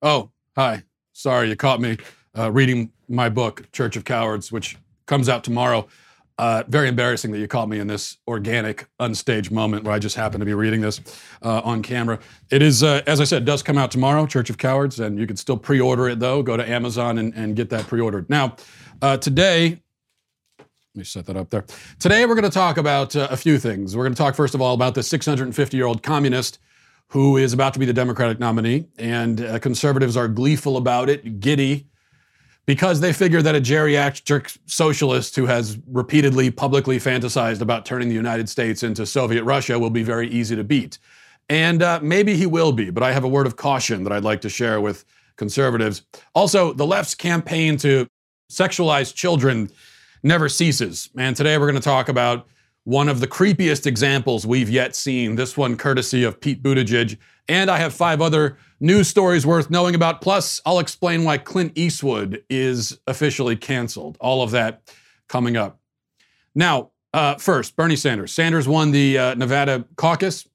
Oh, hi. Sorry, you caught me uh, reading my book, Church of Cowards, which comes out tomorrow. Uh, very embarrassing that you caught me in this organic, unstaged moment where I just happen to be reading this uh, on camera. It is, uh, as I said, does come out tomorrow, Church of Cowards, and you can still pre-order it though. Go to Amazon and, and get that pre-ordered. Now, uh, today, let me set that up there. Today, we're going to talk about uh, a few things. We're going to talk first of all about the 650-year-old communist who is about to be the Democratic nominee, and uh, conservatives are gleeful about it, giddy, because they figure that a geriatric socialist who has repeatedly publicly fantasized about turning the United States into Soviet Russia will be very easy to beat. And uh, maybe he will be, but I have a word of caution that I'd like to share with conservatives. Also, the left's campaign to sexualize children never ceases. And today we're going to talk about one of the creepiest examples we've yet seen, this one courtesy of Pete Buttigieg. And I have five other news stories worth knowing about. Plus, I'll explain why Clint Eastwood is officially canceled. All of that coming up. Now, uh, first, Bernie Sanders. Sanders won the uh, Nevada caucus,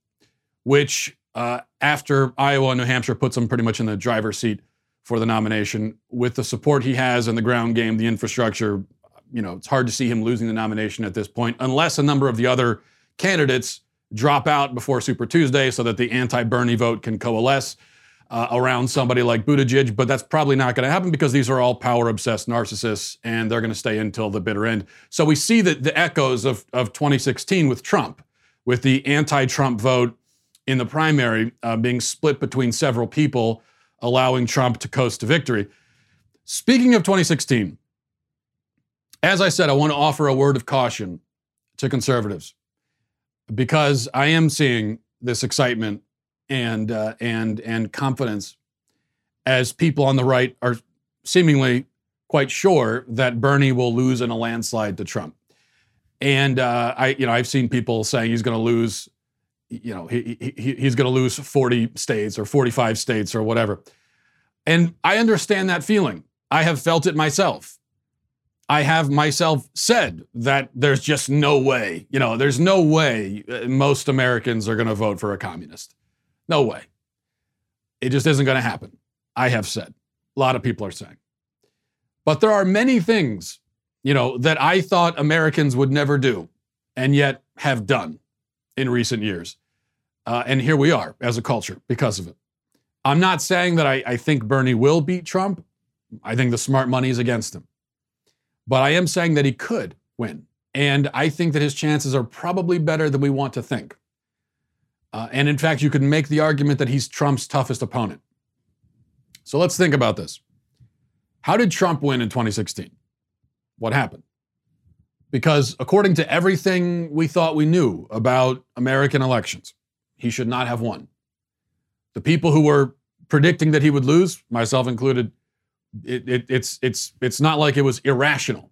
which uh, after Iowa and New Hampshire puts him pretty much in the driver's seat for the nomination. With the support he has in the ground game, the infrastructure, you know, it's hard to see him losing the nomination at this point, unless a number of the other candidates drop out before Super Tuesday so that the anti Bernie vote can coalesce uh, around somebody like Buttigieg. But that's probably not going to happen because these are all power obsessed narcissists and they're going to stay until the bitter end. So we see that the echoes of, of 2016 with Trump, with the anti Trump vote in the primary uh, being split between several people, allowing Trump to coast to victory. Speaking of 2016, as I said, I want to offer a word of caution to conservatives because I am seeing this excitement and uh, and and confidence as people on the right are seemingly quite sure that Bernie will lose in a landslide to Trump. And uh, I, you know, I've seen people saying he's going to lose, you know, he, he he's going to lose 40 states or 45 states or whatever. And I understand that feeling. I have felt it myself. I have myself said that there's just no way, you know, there's no way uh, most Americans are going to vote for a communist. No way. It just isn't going to happen. I have said. A lot of people are saying. But there are many things, you know, that I thought Americans would never do and yet have done in recent years. Uh, and here we are as a culture because of it. I'm not saying that I, I think Bernie will beat Trump. I think the smart money is against him. But I am saying that he could win. And I think that his chances are probably better than we want to think. Uh, and in fact, you could make the argument that he's Trump's toughest opponent. So let's think about this. How did Trump win in 2016? What happened? Because according to everything we thought we knew about American elections, he should not have won. The people who were predicting that he would lose, myself included, it, it, it's it's it's not like it was irrational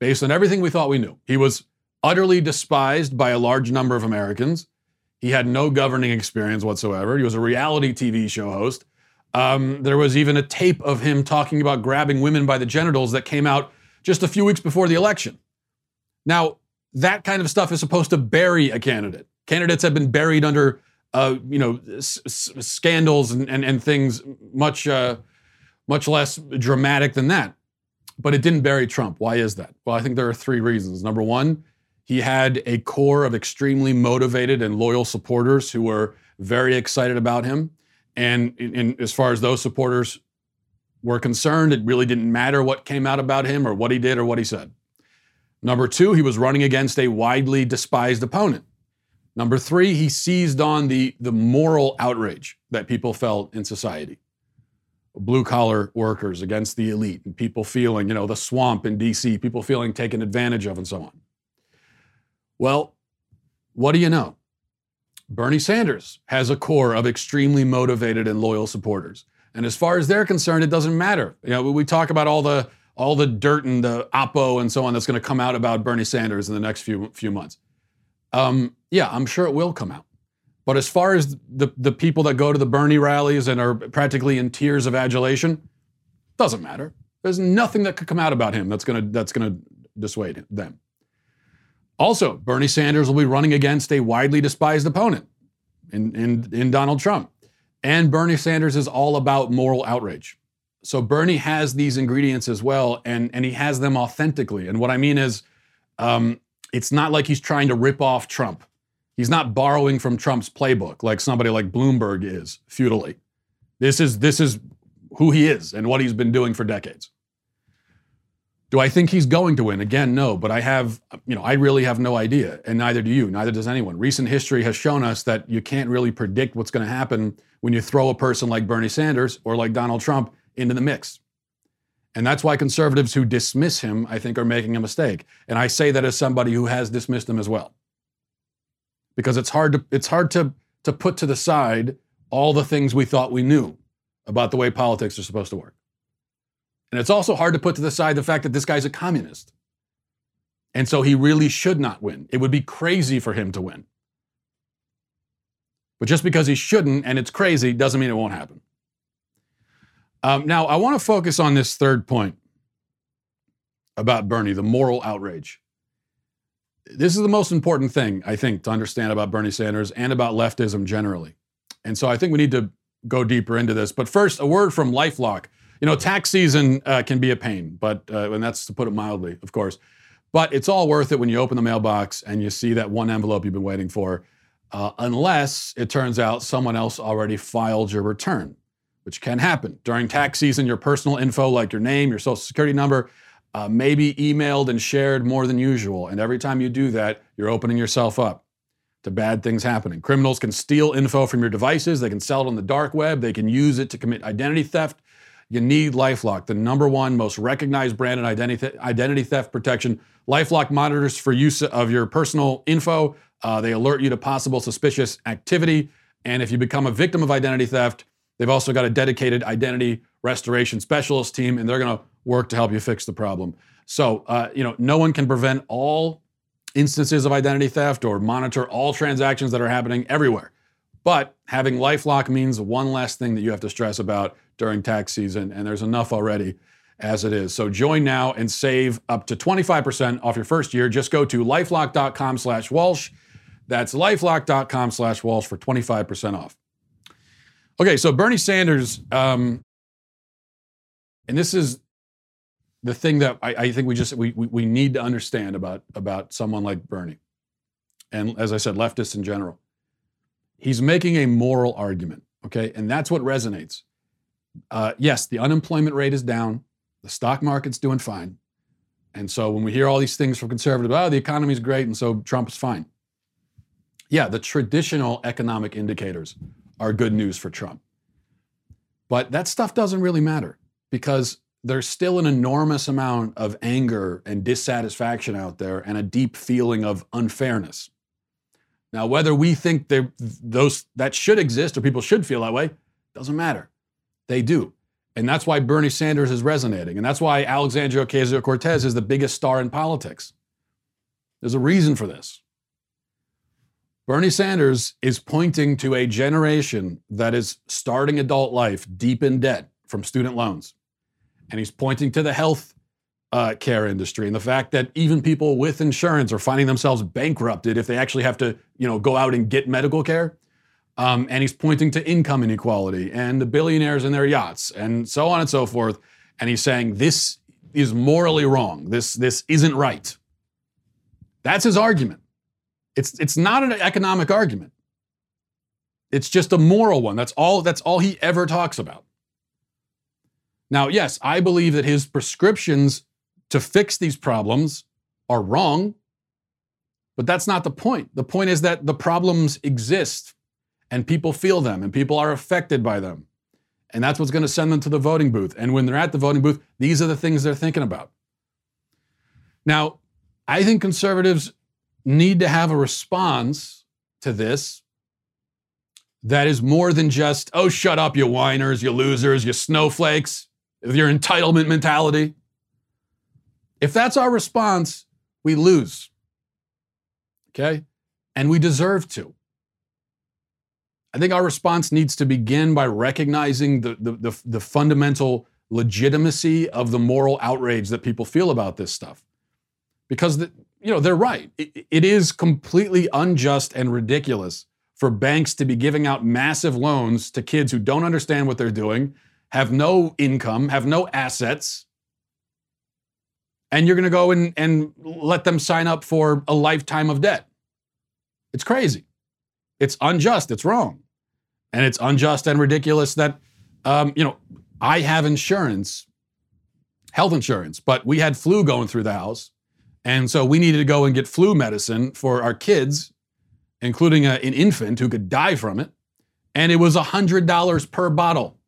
based on everything we thought we knew. He was utterly despised by a large number of Americans. He had no governing experience whatsoever. He was a reality TV show host. Um, there was even a tape of him talking about grabbing women by the genitals that came out just a few weeks before the election. Now, that kind of stuff is supposed to bury a candidate. Candidates have been buried under, uh, you know, s- s- scandals and, and, and things much uh, much less dramatic than that. But it didn't bury Trump. Why is that? Well, I think there are three reasons. Number one, he had a core of extremely motivated and loyal supporters who were very excited about him. And as far as those supporters were concerned, it really didn't matter what came out about him or what he did or what he said. Number two, he was running against a widely despised opponent. Number three, he seized on the, the moral outrage that people felt in society blue collar workers against the elite and people feeling, you know, the swamp in DC, people feeling taken advantage of and so on. Well, what do you know? Bernie Sanders has a core of extremely motivated and loyal supporters. And as far as they're concerned, it doesn't matter. You know, we talk about all the all the dirt and the oppo and so on that's going to come out about Bernie Sanders in the next few few months. Um, yeah, I'm sure it will come out. But as far as the, the people that go to the Bernie rallies and are practically in tears of adulation, doesn't matter. There's nothing that could come out about him that's gonna that's gonna dissuade them. Also, Bernie Sanders will be running against a widely despised opponent in, in, in Donald Trump. And Bernie Sanders is all about moral outrage. So Bernie has these ingredients as well, and, and he has them authentically. And what I mean is, um, it's not like he's trying to rip off Trump. He's not borrowing from Trump's playbook like somebody like Bloomberg is futilely. This is this is who he is and what he's been doing for decades. Do I think he's going to win? Again, no, but I have, you know, I really have no idea, and neither do you, neither does anyone. Recent history has shown us that you can't really predict what's going to happen when you throw a person like Bernie Sanders or like Donald Trump into the mix. And that's why conservatives who dismiss him, I think, are making a mistake. And I say that as somebody who has dismissed him as well. Because it's hard to it's hard to to put to the side all the things we thought we knew about the way politics are supposed to work. And it's also hard to put to the side the fact that this guy's a communist. And so he really should not win. It would be crazy for him to win. But just because he shouldn't and it's crazy doesn't mean it won't happen. Um, now, I want to focus on this third point about Bernie, the moral outrage. This is the most important thing, I think, to understand about Bernie Sanders and about leftism generally. And so I think we need to go deeper into this. But first, a word from Lifelock. You know, tax season uh, can be a pain, but uh, and that's to put it mildly, of course. But it's all worth it when you open the mailbox and you see that one envelope you've been waiting for, uh, unless it turns out someone else already filed your return which can happen. During tax season, your personal info, like your name, your social security number, uh, may be emailed and shared more than usual. And every time you do that, you're opening yourself up to bad things happening. Criminals can steal info from your devices, they can sell it on the dark web, they can use it to commit identity theft. You need Lifelock, the number one most recognized brand in identity, identity theft protection. Lifelock monitors for use of your personal info. Uh, they alert you to possible suspicious activity. And if you become a victim of identity theft, They've also got a dedicated identity restoration specialist team, and they're going to work to help you fix the problem. So, uh, you know, no one can prevent all instances of identity theft or monitor all transactions that are happening everywhere. But having Lifelock means one less thing that you have to stress about during tax season, and there's enough already as it is. So join now and save up to 25% off your first year. Just go to lifelock.com slash Walsh. That's lifelock.com slash Walsh for 25% off. Okay, so Bernie Sanders, um, and this is the thing that I, I think we just we, we, need to understand about about someone like Bernie, and as I said, leftists in general. He's making a moral argument, okay, and that's what resonates. Uh, yes, the unemployment rate is down, the stock market's doing fine, and so when we hear all these things from conservatives, oh, the economy's great, and so Trump's fine. Yeah, the traditional economic indicators are good news for Trump. But that stuff doesn't really matter because there's still an enormous amount of anger and dissatisfaction out there and a deep feeling of unfairness. Now, whether we think those that should exist or people should feel that way, doesn't matter. They do. And that's why Bernie Sanders is resonating. And that's why Alexandria Ocasio Cortez is the biggest star in politics. There's a reason for this. Bernie Sanders is pointing to a generation that is starting adult life deep in debt from student loans. And he's pointing to the health uh, care industry and the fact that even people with insurance are finding themselves bankrupted if they actually have to, you know, go out and get medical care. Um, and he's pointing to income inequality and the billionaires and their yachts and so on and so forth. And he's saying this is morally wrong. This this isn't right. That's his argument. It's, it's not an economic argument. It's just a moral one. That's all, that's all he ever talks about. Now, yes, I believe that his prescriptions to fix these problems are wrong, but that's not the point. The point is that the problems exist and people feel them and people are affected by them. And that's what's going to send them to the voting booth. And when they're at the voting booth, these are the things they're thinking about. Now, I think conservatives need to have a response to this that is more than just, oh, shut up, you whiners, you losers, you snowflakes, your entitlement mentality. If that's our response, we lose. Okay? And we deserve to. I think our response needs to begin by recognizing the, the, the, the fundamental legitimacy of the moral outrage that people feel about this stuff. Because the, you know, they're right. It, it is completely unjust and ridiculous for banks to be giving out massive loans to kids who don't understand what they're doing, have no income, have no assets, and you're going to go and, and let them sign up for a lifetime of debt. It's crazy. It's unjust. It's wrong. And it's unjust and ridiculous that, um, you know, I have insurance, health insurance, but we had flu going through the house. And so we needed to go and get flu medicine for our kids, including a, an infant who could die from it. And it was $100 per bottle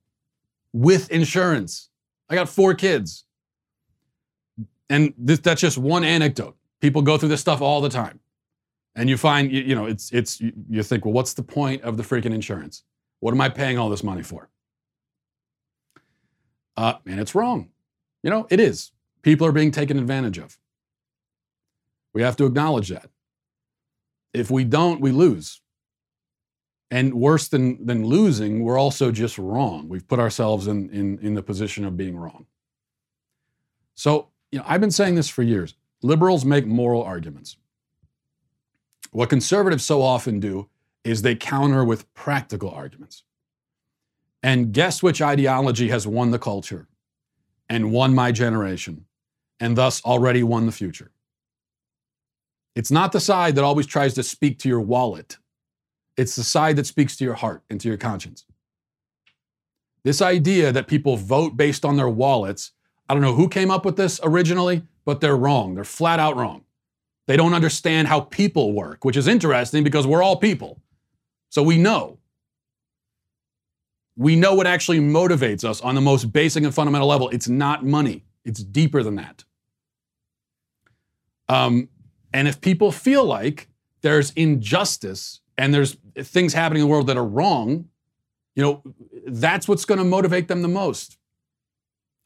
with insurance. I got four kids and that's just one anecdote. People go through this stuff all the time, and you find you, you know it's it's you, you think, well, what's the point of the freaking insurance? What am I paying all this money for? Uh, and it's wrong. You know, it is. People are being taken advantage of. We have to acknowledge that. If we don't, we lose. And worse than, than losing, we're also just wrong. We've put ourselves in, in, in the position of being wrong. So you know, I've been saying this for years. Liberals make moral arguments. What conservatives so often do is they counter with practical arguments. And guess which ideology has won the culture and won my generation and thus already won the future? It's not the side that always tries to speak to your wallet. It's the side that speaks to your heart and to your conscience. This idea that people vote based on their wallets I don't know who came up with this originally, but they're wrong. They're flat out wrong. They don't understand how people work, which is interesting because we're all people. So we know. We know what actually motivates us on the most basic and fundamental level. It's not money, it's deeper than that. Um, and if people feel like there's injustice and there's things happening in the world that are wrong, you know, that's what's going to motivate them the most.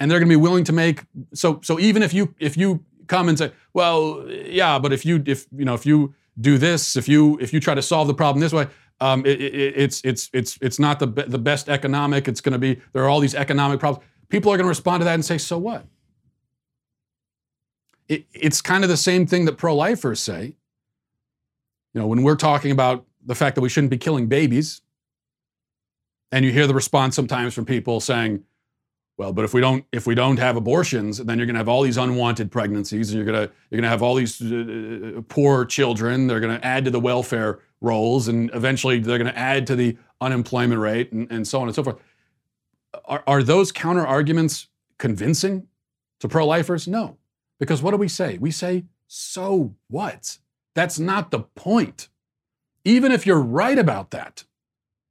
And they're going to be willing to make so so even if you if you come and say well yeah but if you if you know if you do this if you if you try to solve the problem this way um, it, it, it's it's it's it's not the the best economic it's going to be there are all these economic problems. People are going to respond to that and say so what? It, it's kind of the same thing that pro-lifers say. You know when we're talking about the fact that we shouldn't be killing babies and you hear the response sometimes from people saying well, but if we don't if we don't have abortions, then you're going to have all these unwanted pregnancies, and you're going to you're going to have all these uh, uh poor children. They're going to add to the welfare rolls, and eventually they're going to add to the unemployment rate, and, and so on and so forth. Are, are those counter arguments convincing to pro-lifers? No, because what do we say? We say, so what? That's not the point. Even if you're right about that,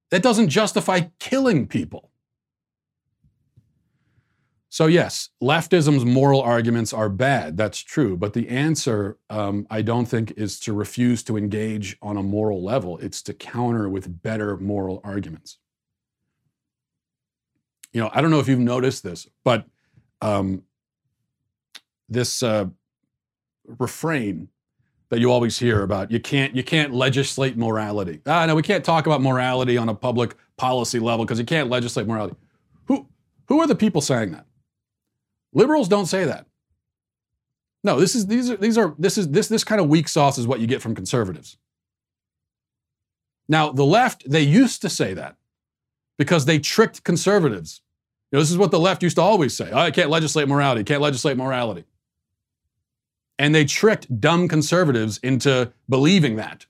that doesn't justify killing people. So, yes, leftism's moral arguments are bad. That's true. But the answer, um, I don't think, is to refuse to engage on a moral level. It's to counter with better moral arguments. You know, I don't know if you've noticed this, but um, this uh, refrain that you always hear about you can't you can't legislate morality. Ah, no, we can't talk about morality on a public policy level because you can't legislate morality. Who who are the people saying that? Liberals don't say that. No, this is these are these are this is this this kind of weak sauce is what you get from conservatives. Now, the left, they used to say that because they tricked conservatives. You know, this is what the left used to always say. Oh, I can't legislate morality, can't legislate morality. And they tricked dumb conservatives into believing that.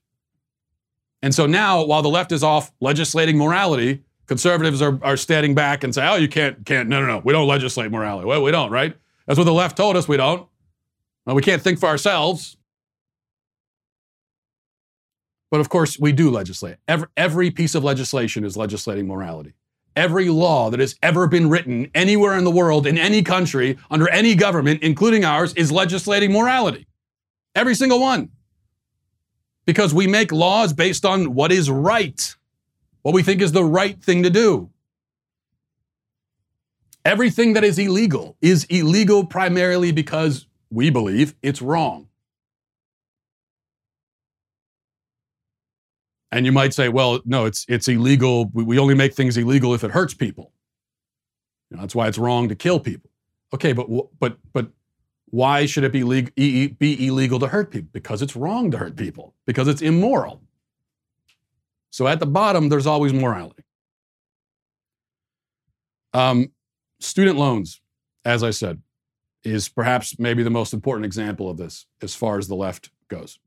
And so now, while the left is off legislating morality, Conservatives are, are standing back and say, oh, you can't, can't, no, no, no, we don't legislate morality. Well, we don't, right? That's what the left told us we don't. Well, we can't think for ourselves. But of course, we do legislate. Every, every piece of legislation is legislating morality. Every law that has ever been written anywhere in the world, in any country, under any government, including ours, is legislating morality. Every single one. Because we make laws based on what is right what we think is the right thing to do. Everything that is illegal is illegal primarily because we believe it's wrong. And you might say, well, no, it's, it's illegal. We only make things illegal if it hurts people. You know, that's why it's wrong to kill people. Okay, but, but, but why should it be, legal, be illegal to hurt people? Because it's wrong to hurt people, because it's immoral. So at the bottom, there's always morality. Um, student loans, as I said, is perhaps maybe the most important example of this as far as the left goes.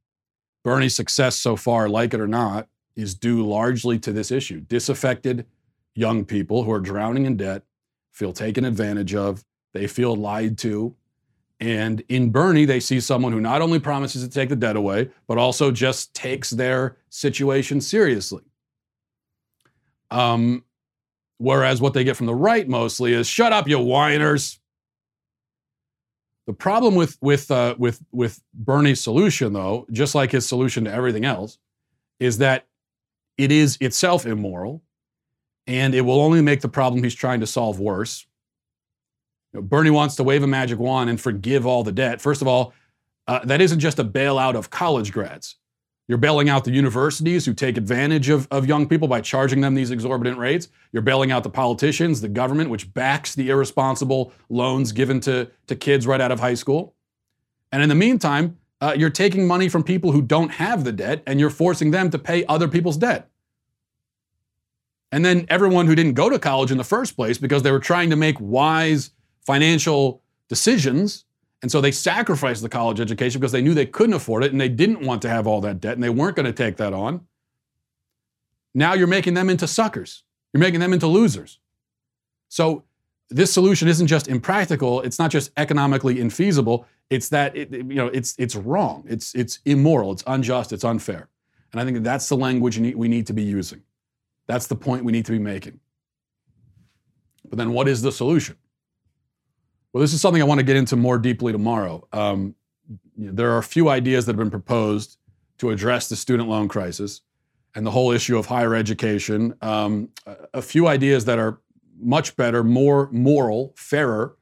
Bernie's success so far, like it or not, is due largely to this issue. Disaffected young people who are drowning in debt feel taken advantage of, they feel lied to. And in Bernie, they see someone who not only promises to take the debt away, but also just takes their situation seriously. Um, whereas what they get from the right mostly is shut up, you whiners. The problem with with uh, with with Bernie's solution, though, just like his solution to everything else, is that it is itself immoral, and it will only make the problem he's trying to solve worse. You know, Bernie wants to wave a magic wand and forgive all the debt. First of all, uh, that isn't just a bailout of college grads. You're bailing out the universities who take advantage of, of young people by charging them these exorbitant rates. You're bailing out the politicians, the government, which backs the irresponsible loans given to, to kids right out of high school. And in the meantime, uh, you're taking money from people who don't have the debt and you're forcing them to pay other people's debt. And then everyone who didn't go to college in the first place because they were trying to make wise financial decisions and so they sacrificed the college education because they knew they couldn't afford it and they didn't want to have all that debt and they weren't going to take that on. Now you're making them into suckers. You're making them into losers. So this solution isn't just impractical, it's not just economically infeasible, it's that it, you know, it's it's wrong. It's it's immoral, it's unjust, it's unfair. And I think that's the language we need to be using. That's the point we need to be making. But then what is the solution? Well, this is something I want to get into more deeply tomorrow. Um, there are a few ideas that have been proposed to address the student loan crisis and the whole issue of higher education. Um, a few ideas that are much better, more moral, fairer,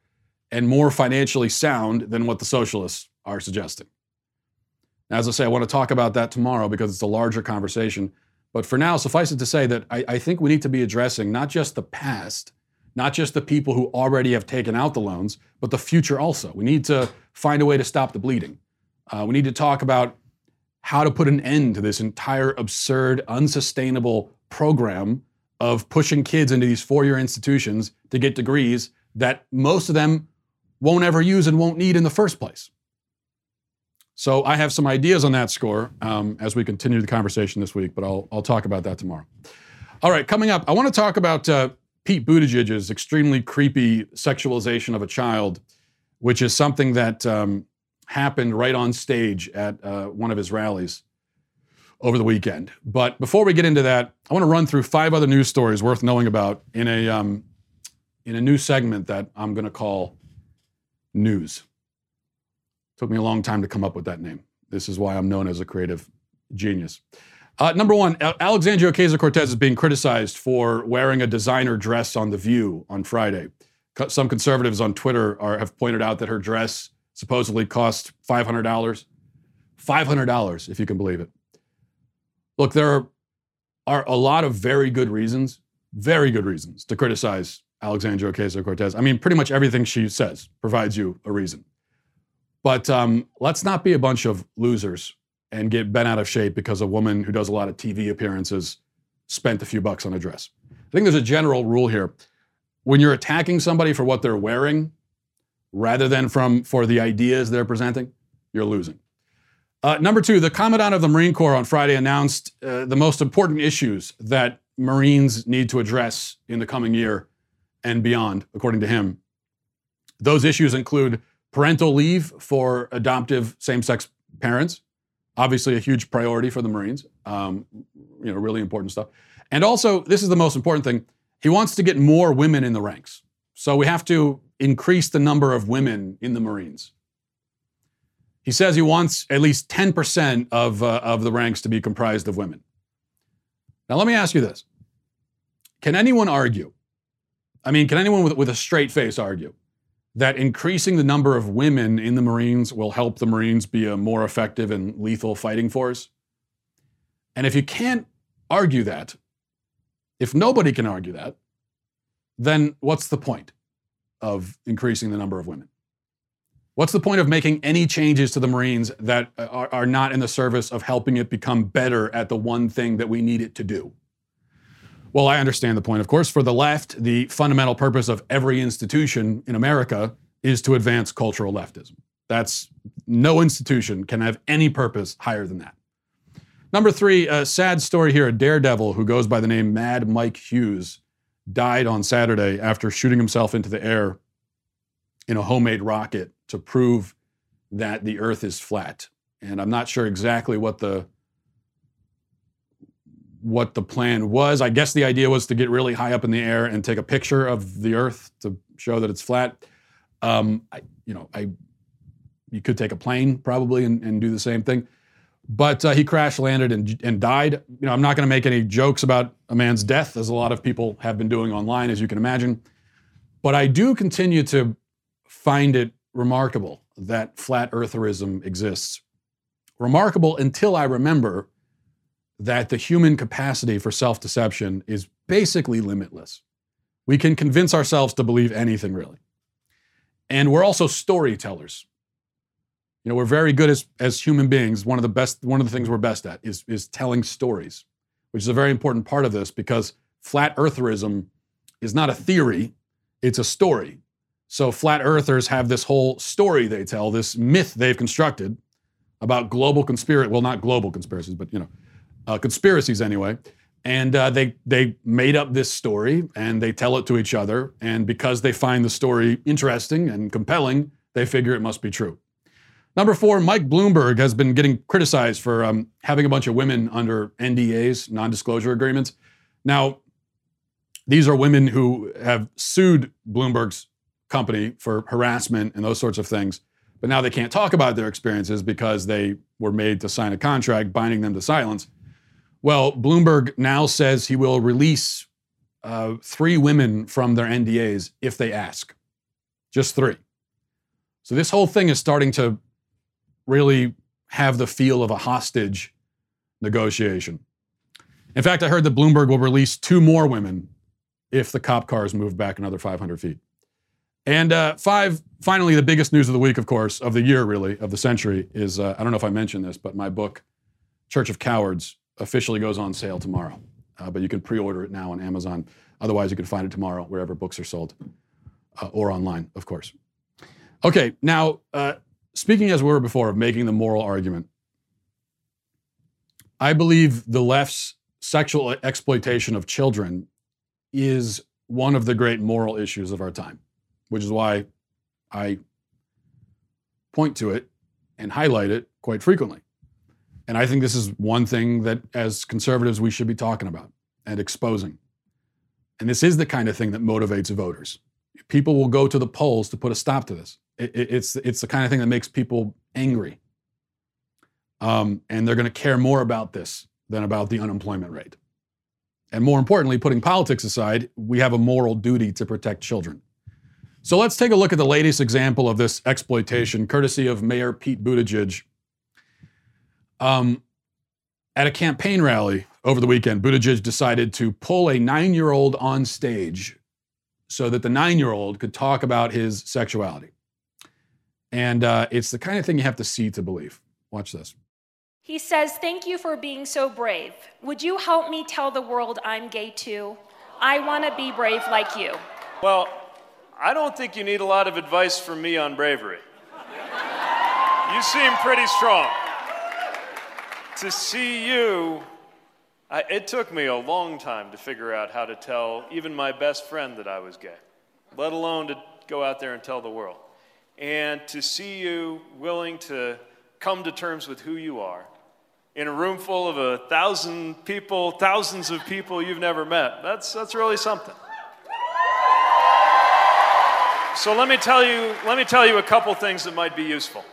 and more financially sound than what the socialists are suggesting. As I say, I want to talk about that tomorrow because it's a larger conversation. But for now, suffice it to say that I, I think we need to be addressing not just the past, not just the people who already have taken out the loans, but the future also. We need to find a way to stop the bleeding. Uh, we need to talk about how to put an end to this entire absurd, unsustainable program of pushing kids into these four year institutions to get degrees that most of them won't ever use and won't need in the first place. So I have some ideas on that score um, as we continue the conversation this week, but I'll, I'll talk about that tomorrow. All right, coming up, I want to talk about uh, Pete Buttigieg's extremely creepy sexualization of a child, which is something that um, happened right on stage at uh, one of his rallies over the weekend. But before we get into that, I want to run through five other news stories worth knowing about in a um, in a new segment that I'm going to call News. Took me a long time to come up with that name. This is why I'm known as a creative genius. Uh, number one, Alexandria Ocasio Cortez is being criticized for wearing a designer dress on The View on Friday. Some conservatives on Twitter are, have pointed out that her dress supposedly cost $500. $500, if you can believe it. Look, there are, a lot of very good reasons, very good reasons to criticize Alexandria Ocasio Cortez. I mean, pretty much everything she says provides you a reason. But um, let's not be a bunch of losers and get bent out of shape because a woman who does a lot of TV appearances spent a few bucks on a dress. I think there's a general rule here. When you're attacking somebody for what they're wearing, rather than from for the ideas they're presenting, you're losing. Uh, number two, the Commandant of the Marine Corps on Friday announced uh, the most important issues that Marines need to address in the coming year and beyond, according to him. Those issues include parental leave for adoptive same sex parents, obviously a huge priority for the Marines. Um, you know, really important stuff. And also, this is the most important thing. He wants to get more women in the ranks. So we have to increase the number of women in the Marines. He says he wants at least 10% of, uh, of the ranks to be comprised of women. Now, let me ask you this Can anyone argue? I mean, can anyone with, with a straight face argue that increasing the number of women in the Marines will help the Marines be a more effective and lethal fighting force? And if you can't argue that, if nobody can argue that, then what's the point of increasing the number of women? What's the point of making any changes to the Marines that are, are, not in the service of helping it become better at the one thing that we need it to do? Well, I understand the point, of course. For the left, the fundamental purpose of every institution in America is to advance cultural leftism. That's no institution can have any purpose higher than that. Number three, a sad story here. A daredevil who goes by the name Mad Mike Hughes died on Saturday after shooting himself into the air in a homemade rocket to prove that the earth is flat. And I'm not sure exactly what the what the plan was. I guess the idea was to get really high up in the air and take a picture of the earth to show that it's flat. Um, I, you know, I you could take a plane probably and, and do the same thing. But uh, he crash landed and, and died. You know, I'm not going to make any jokes about a man's death, as a lot of people have been doing online, as you can imagine. But I do continue to find it remarkable that flat eartherism exists. Remarkable until I remember that the human capacity for self deception is basically limitless. We can convince ourselves to believe anything, really. And we're also storytellers. You know, we're very good as, as human beings. One of the best, one of the things we're best at is, is telling stories, which is a very important part of this because flat eartherism is not a theory, it's a story. So flat earthers have this whole story they tell, this myth they've constructed about global conspiracy. Well, not global conspiracies, but you know, uh, conspiracies anyway. And uh, they they made up this story and they tell it to each other. And because they find the story interesting and compelling, they figure it must be true. Number four, Mike Bloomberg has been getting criticized for um, having a bunch of women under NDAs, non-disclosure agreements. Now, these are women who have sued Bloomberg's company for harassment and those sorts of things. But now they can't talk about their experiences because they were made to sign a contract binding them to silence. Well, Bloomberg now says he will release uh, three women from their NDAs if they ask. Just three. So this whole thing is starting to really have the feel of a hostage negotiation. In fact, I heard that Bloomberg will release two more women if the cop cars move back another 500 feet. And uh, five, finally, the biggest news of the week, of course, of the year, really, of the century, is uh, I don't know if I mentioned this, but my book, Church of Cowards, officially goes on sale tomorrow. Uh, but you can pre order it now on Amazon. Otherwise, you can find it tomorrow wherever books are sold uh, or online, of course. Okay, now, uh, speaking as we were before of making the moral argument, I believe the left's sexual exploitation of children is one of the great moral issues of our time which is why I point to it and highlight it quite frequently. And I think this is one thing that, as conservatives, we should be talking about and exposing. And this is the kind of thing that motivates voters. People will go to the polls to put a stop to this. It, it, it's, it's the kind of thing that makes people angry. Um, and they're going to care more about this than about the unemployment rate. And more importantly, putting politics aside, we have a moral duty to protect children. So let's take a look at the latest example of this exploitation, courtesy of Mayor Pete Buttigieg. Um, at a campaign rally over the weekend, Buttigieg decided to pull a nine year old on stage so that the nine year old could talk about his sexuality. And uh, it's the kind of thing you have to see to believe. Watch this. He says, Thank you for being so brave. Would you help me tell the world I'm gay too? I want to be brave like you. Well, I don't think you need a lot of advice from me on bravery. You seem pretty strong. To see you, I, it took me a long time to figure out how to tell even my best friend that I was gay, let alone to go out there and tell the world. And to see you willing to come to terms with who you are in a room full of a thousand people, thousands of people you've never met, that's, that's really something. So let me tell you, let me tell you a couple things that might be useful.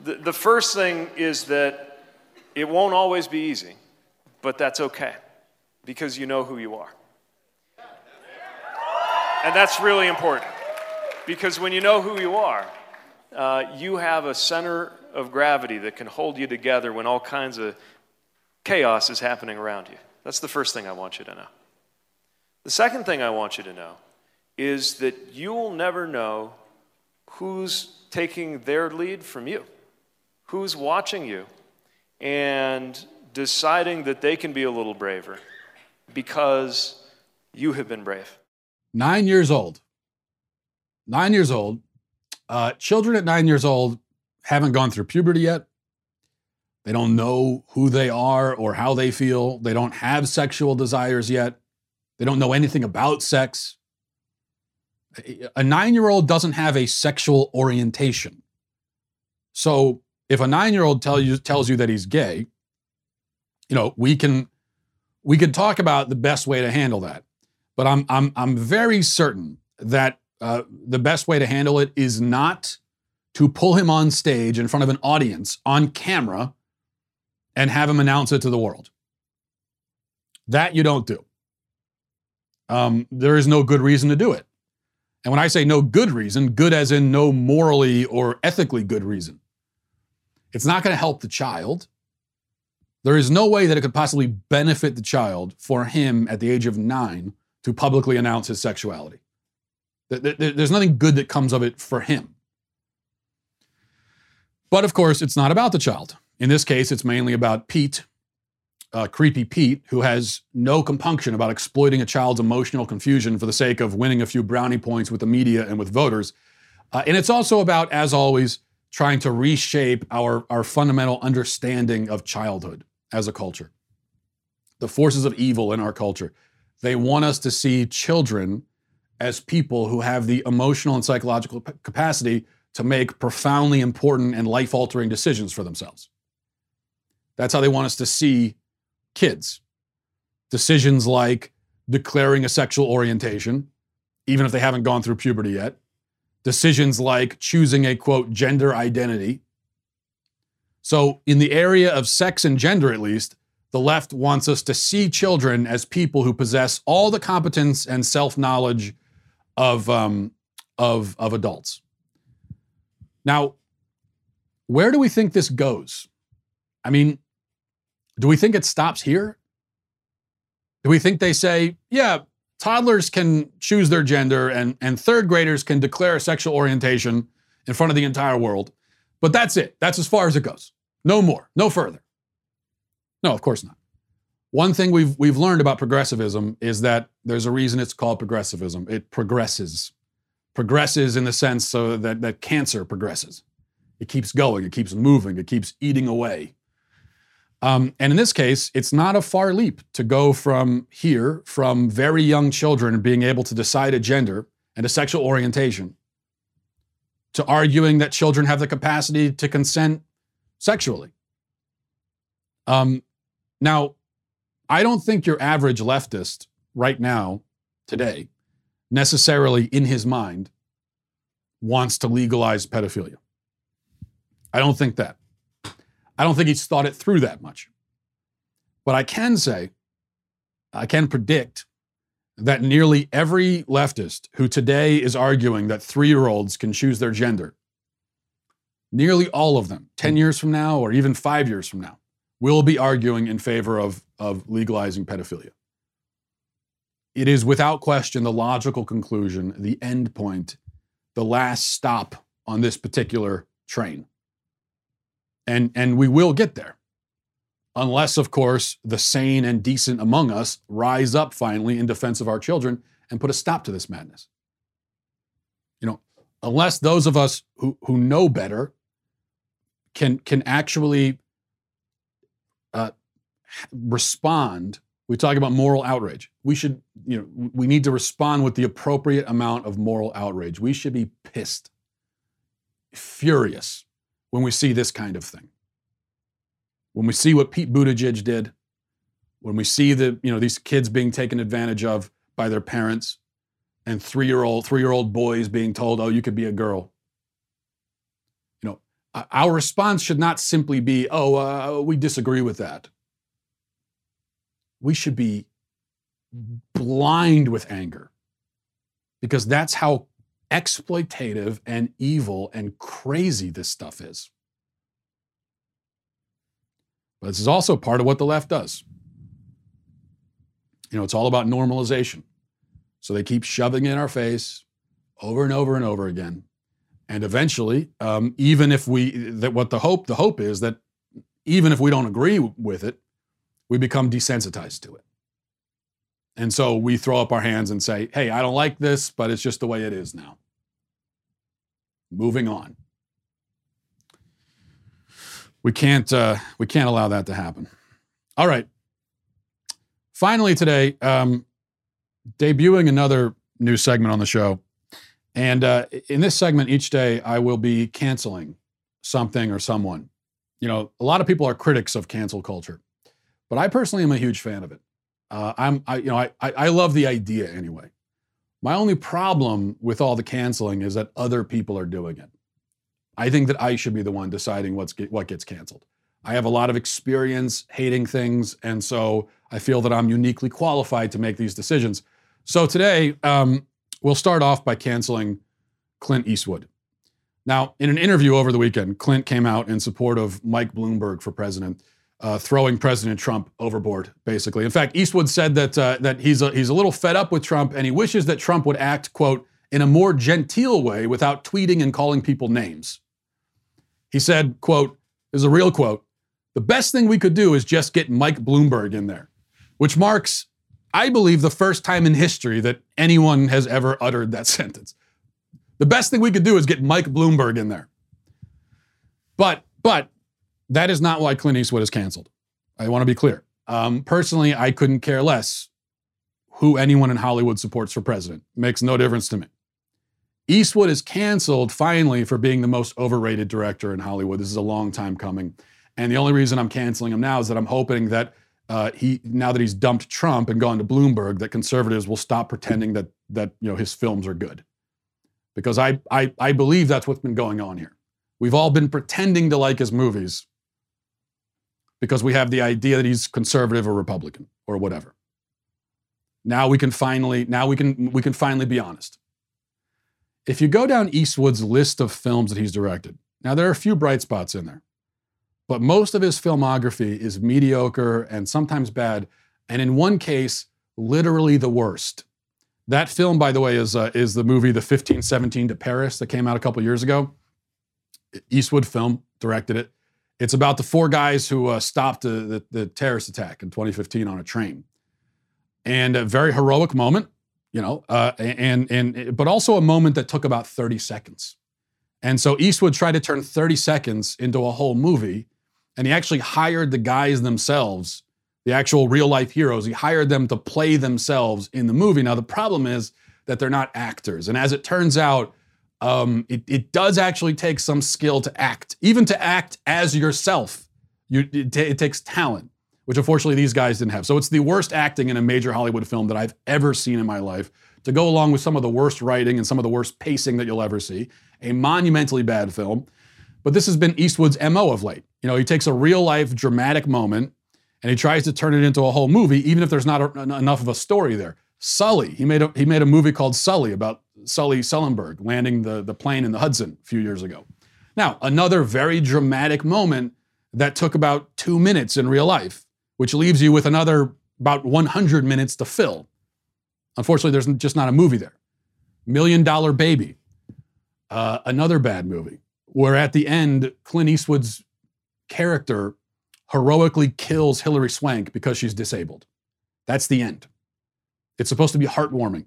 The, the first thing is that it won't always be easy, but that's okay because you know who you are. And that's really important because when you know who you are, uh, you have a center of gravity that can hold you together when all kinds of chaos is happening around you. That's the first thing I want you to know. The second thing I want you to know is that you'll never know who's taking their lead from you? Who's watching you and deciding that they can be a little braver because you have been brave? Nine years old. Nine years old. Uh, children at nine years old haven't gone through puberty yet. They don't know who they are or how they feel. They don't have sexual desires yet. They don't know anything about sex. A nine year old doesn't have a sexual orientation. So if a nine year old tell you, tells you that he's gay, you know, we can we could talk about the best way to handle that. But I'm I'm I'm very certain that uh, the best way to handle it is not to pull him on stage in front of an audience on camera and have him announce it to the world. That you don't do. Um, there is no good reason to do it. And when I say no good reason, good as in no morally or ethically good reason, it's not going to help the child. There is no way that it could possibly benefit the child for him at the age of nine to publicly announce his sexuality. There's nothing good that comes of it for him. But of course, it's not about the child. In this case, it's mainly about Pete, uh, creepy Pete, who has no compunction about exploiting a child's emotional confusion for the sake of winning a few brownie points with the media and with voters. Uh, and it's also about, as always, trying to reshape our, our fundamental understanding of childhood as a culture. The forces of evil in our culture. They want us to see children as people who have the emotional and psychological capacity to make profoundly important and life altering decisions for themselves. That's how they want us to see kids. Decisions like declaring a sexual orientation, even if they haven't gone through puberty yet. Decisions like choosing a quote, gender identity. So, in the area of sex and gender, at least, the left wants us to see children as people who possess all the competence and self knowledge of, um, of, of adults. Now, where do we think this goes? I mean, do we think it stops here? Do we think they say, yeah, toddlers can choose their gender and, and third graders can declare a sexual orientation in front of the entire world, but that's it. That's as far as it goes. No more, no further. No, of course not. One thing we've, we've learned about progressivism is that there's a reason it's called progressivism. It progresses. Progresses in the sense so that, that cancer progresses. It keeps going, it keeps moving, it keeps eating away. Um, and in this case, it's not a far leap to go from here, from very young children being able to decide a gender and a sexual orientation, to arguing that children have the capacity to consent sexually. Um, now, I don't think your average leftist right now, today, necessarily in his mind wants to legalize pedophilia. I don't think that. I don't think he's thought it through that much. But I can say, I can predict that nearly every leftist who today is arguing that three year olds can choose their gender, nearly all of them, 10 hmm. years from now or even five years from now, will be arguing in favor of, of legalizing pedophilia. It is without question the logical conclusion, the end point, the last stop on this particular train. And, and we will get there. Unless, of course, the sane and decent among us rise up finally in defense of our children and put a stop to this madness. You know, unless those of us who, who know better can, can actually uh, respond. We talk about moral outrage. We should, you know, we need to respond with the appropriate amount of moral outrage. We should be pissed, furious when we see this kind of thing. When we see what Pete Buttigieg did, when we see the, you know, these kids being taken advantage of by their parents and three-year-old, three-year-old boys being told, oh, you could be a girl. You know, our response should not simply be, oh, uh, we disagree with that. We should be blind with anger because that's how exploitative and evil and crazy this stuff is. But this is also part of what the left does. You know, it's all about normalization. So they keep shoving in our face over and over and over again And eventually, um, even if we that what the hope the hope is that even if we don't agree with it, we become desensitized to it. And so we throw up our hands and say, "Hey, I don't like this, but it's just the way it is now." Moving on. We can't uh, we can't allow that to happen. All right. Finally, today, um, debuting another new segment on the show. And uh, in this segment, each day, I will be canceling something or someone. You know, a lot of people are critics of cancel culture, but I personally am a huge fan of it. Uh, I'm, I, you know, I, I love the idea anyway. My only problem with all the canceling is that other people are doing it. I think that I should be the one deciding what's what gets canceled. I have a lot of experience hating things, and so I feel that I'm uniquely qualified to make these decisions. So today, um, we'll start off by canceling Clint Eastwood. Now, in an interview over the weekend, Clint came out in support of Mike Bloomberg for president, uh, throwing President Trump overboard, basically. In fact, Eastwood said that uh, that he's a, he's a little fed up with Trump, and he wishes that Trump would act, quote, in a more genteel way without tweeting and calling people names. He said, quote, is a real quote, the best thing we could do is just get Mike Bloomberg in there, which marks, I believe, the first time in history that anyone has ever uttered that sentence. The best thing we could do is get Mike Bloomberg in there. But, but that is not why Clint Eastwood is canceled. I want to be clear. Um, personally, I couldn't care less who anyone in Hollywood supports for president. Makes no difference to me. Eastwood is canceled finally for being the most overrated director in Hollywood. This is a long time coming. And the only reason I'm canceling him now is that I'm hoping that uh, he, now that he's dumped Trump and gone to Bloomberg, that conservatives will stop pretending that that you know his films are good, because I I, I believe that's what's been going on here. We've all been pretending to like his movies because we have the idea that he's conservative or Republican or whatever. Now we can finally now we can we can finally be honest. If you go down Eastwood's list of films that he's directed, now there are a few bright spots in there, but most of his filmography is mediocre and sometimes bad, and in one case, literally the worst. That film, by the way, is uh, is the movie The 1517 to Paris that came out a couple years ago. Eastwood film directed it. It's about the four guys who uh, stopped the, the, the terrorist attack in 2015 on a train, and a very heroic moment you know, uh, and and but also a moment that took about 30 seconds. And so Eastwood tried to turn 30 seconds into a whole movie, and he actually hired the guys themselves, the actual real life heroes. He hired them to play themselves in the movie. Now the problem is that they're not actors, and as it turns out, um, it, it does actually take some skill to act, even to act as yourself. You, it, t- it takes talent which unfortunately these guys didn't have. So it's the worst acting in a major Hollywood film that I've ever seen in my life, to go along with some of the worst writing and some of the worst pacing that you'll ever see. A monumentally bad film. But this has been Eastwood's MO of late. You know, he takes a real life dramatic moment and he tries to turn it into a whole movie, even if there's not enough of a story there. Sully, he made a, he made a movie called Sully about Sully Sullenberg landing the, the plane in the Hudson a few years ago. Now, another very dramatic moment that took about two minutes in real life which leaves you with another about 100 minutes to fill. Unfortunately, there's just not a movie there. Million Dollar Baby, uh, another bad movie, where at the end, Clint Eastwood's character heroically kills Hilary Swank because she's disabled. That's the end. It's supposed to be heartwarming.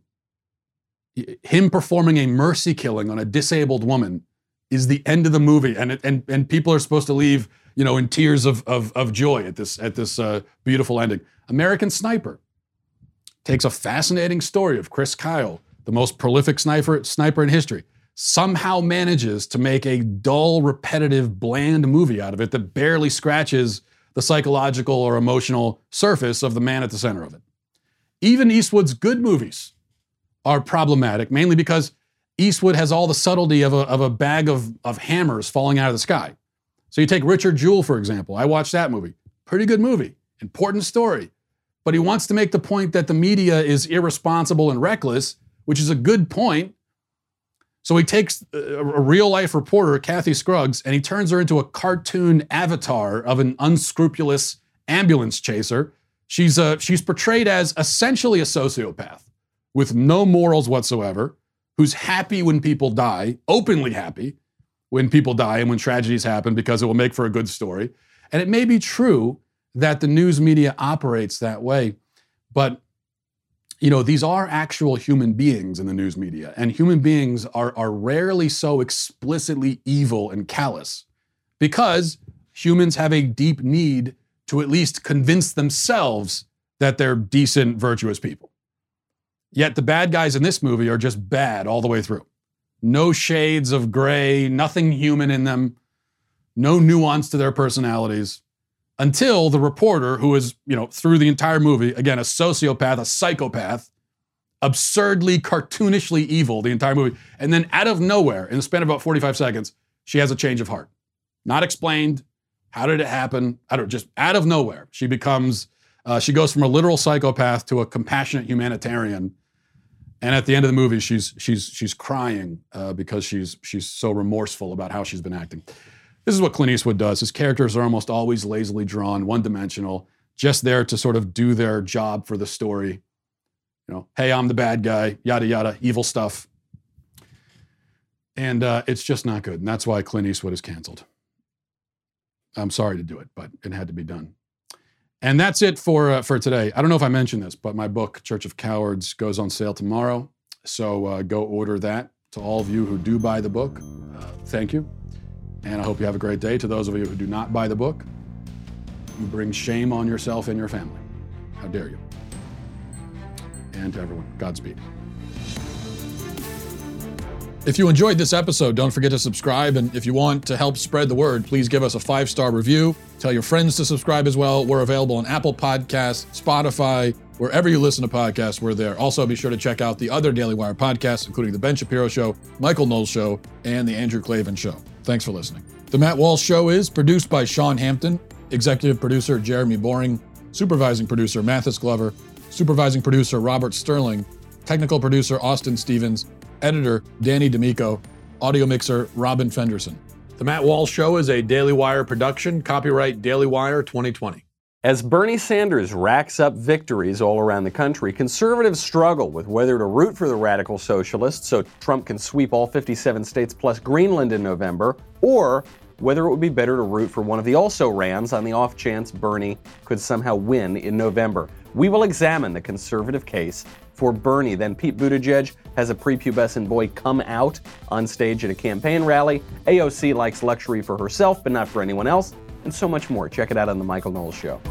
Him performing a mercy killing on a disabled woman is the end of the movie, and, it, and, and people are supposed to leave you know, in tears of, of, of joy at this, at this uh, beautiful ending. American Sniper takes a fascinating story of Chris Kyle, the most prolific sniper, sniper in history, somehow manages to make a dull, repetitive, bland movie out of it that barely scratches the psychological or emotional surface of the man at the center of it. Even Eastwood's good movies are problematic, mainly because Eastwood has all the subtlety of a, of a bag of, of hammers falling out of the sky. So you take Richard Jewell, for example. I watched that movie. Pretty good movie, important story. But he wants to make the point that the media is irresponsible and reckless, which is a good point. So he takes uh, a, real life reporter, Kathy Scruggs, and he turns her into a cartoon avatar of an unscrupulous ambulance chaser. She's, uh, she's portrayed as essentially a sociopath with no morals whatsoever, who's happy when people die, openly happy when people die and when tragedies happen because it will make for a good story. And it may be true that the news media operates that way, but you know, these are actual human beings in the news media, and human beings are, are rarely so explicitly evil and callous because humans have a deep need to at least convince themselves that they're decent, virtuous people. Yet the bad guys in this movie are just bad all the way through. No shades of gray, nothing human in them, no nuance to their personalities until the reporter, who is, you know, through the entire movie, again, a sociopath, a psychopath, absurdly, cartoonishly evil the entire movie. And then out of nowhere, in the span of about 45 seconds, she has a change of heart. Not explained. How did it happen? I don't just out of nowhere. She becomes, uh, she goes from a literal psychopath to a compassionate humanitarian. And at the end of the movie, she's she's she's crying uh, because she's she's so remorseful about how she's been acting. This is what Clint Eastwood does. His characters are almost always lazily drawn, one dimensional, just there to sort of do their job for the story. You know, hey, I'm the bad guy, yada, yada, evil stuff. And uh, it's just not good. And that's why Clint Eastwood is canceled. I'm sorry to do it, but it had to be done. And that's it for uh, for today. I don't know if I mentioned this, but my book Church of Cowards goes on sale tomorrow. So uh, go order that. To all of you who do buy the book, uh, thank you. And I hope you have a great day. To those of you who do not buy the book, you bring shame on yourself and your family. How dare you? And to everyone, Godspeed. If you enjoyed this episode, don't forget to subscribe. And if you want to help spread the word, please give us a five star review. Tell your friends to subscribe as well. We're available on Apple Podcasts, Spotify, wherever you listen to podcasts, we're there. Also, be sure to check out the other Daily Wire podcasts, including The Ben Shapiro Show, Michael Knowles Show, and The Andrew Klavan Show. Thanks for listening. The Matt Walsh Show is produced by Sean Hampton, executive producer Jeremy Boring, supervising producer Mathis Glover, supervising producer Robert Sterling, technical producer Austin Stevens, editor Danny D'Amico, audio mixer Robin Fenderson. The Matt Walsh Show is a Daily Wire production, copyright Daily Wire 2020. As Bernie Sanders racks up victories all around the country, conservatives struggle with whether to root for the radical socialists so Trump can sweep all 57 states plus Greenland in November, or whether it would be better to root for one of the also rans on the off chance Bernie could somehow win in November. We will examine the conservative case for Bernie. Then Pete Buttigieg has a prepubescent boy come out on stage at a campaign rally. AOC likes luxury for herself, but not for anyone else, and so much more. Check it out on The Michael Knowles Show.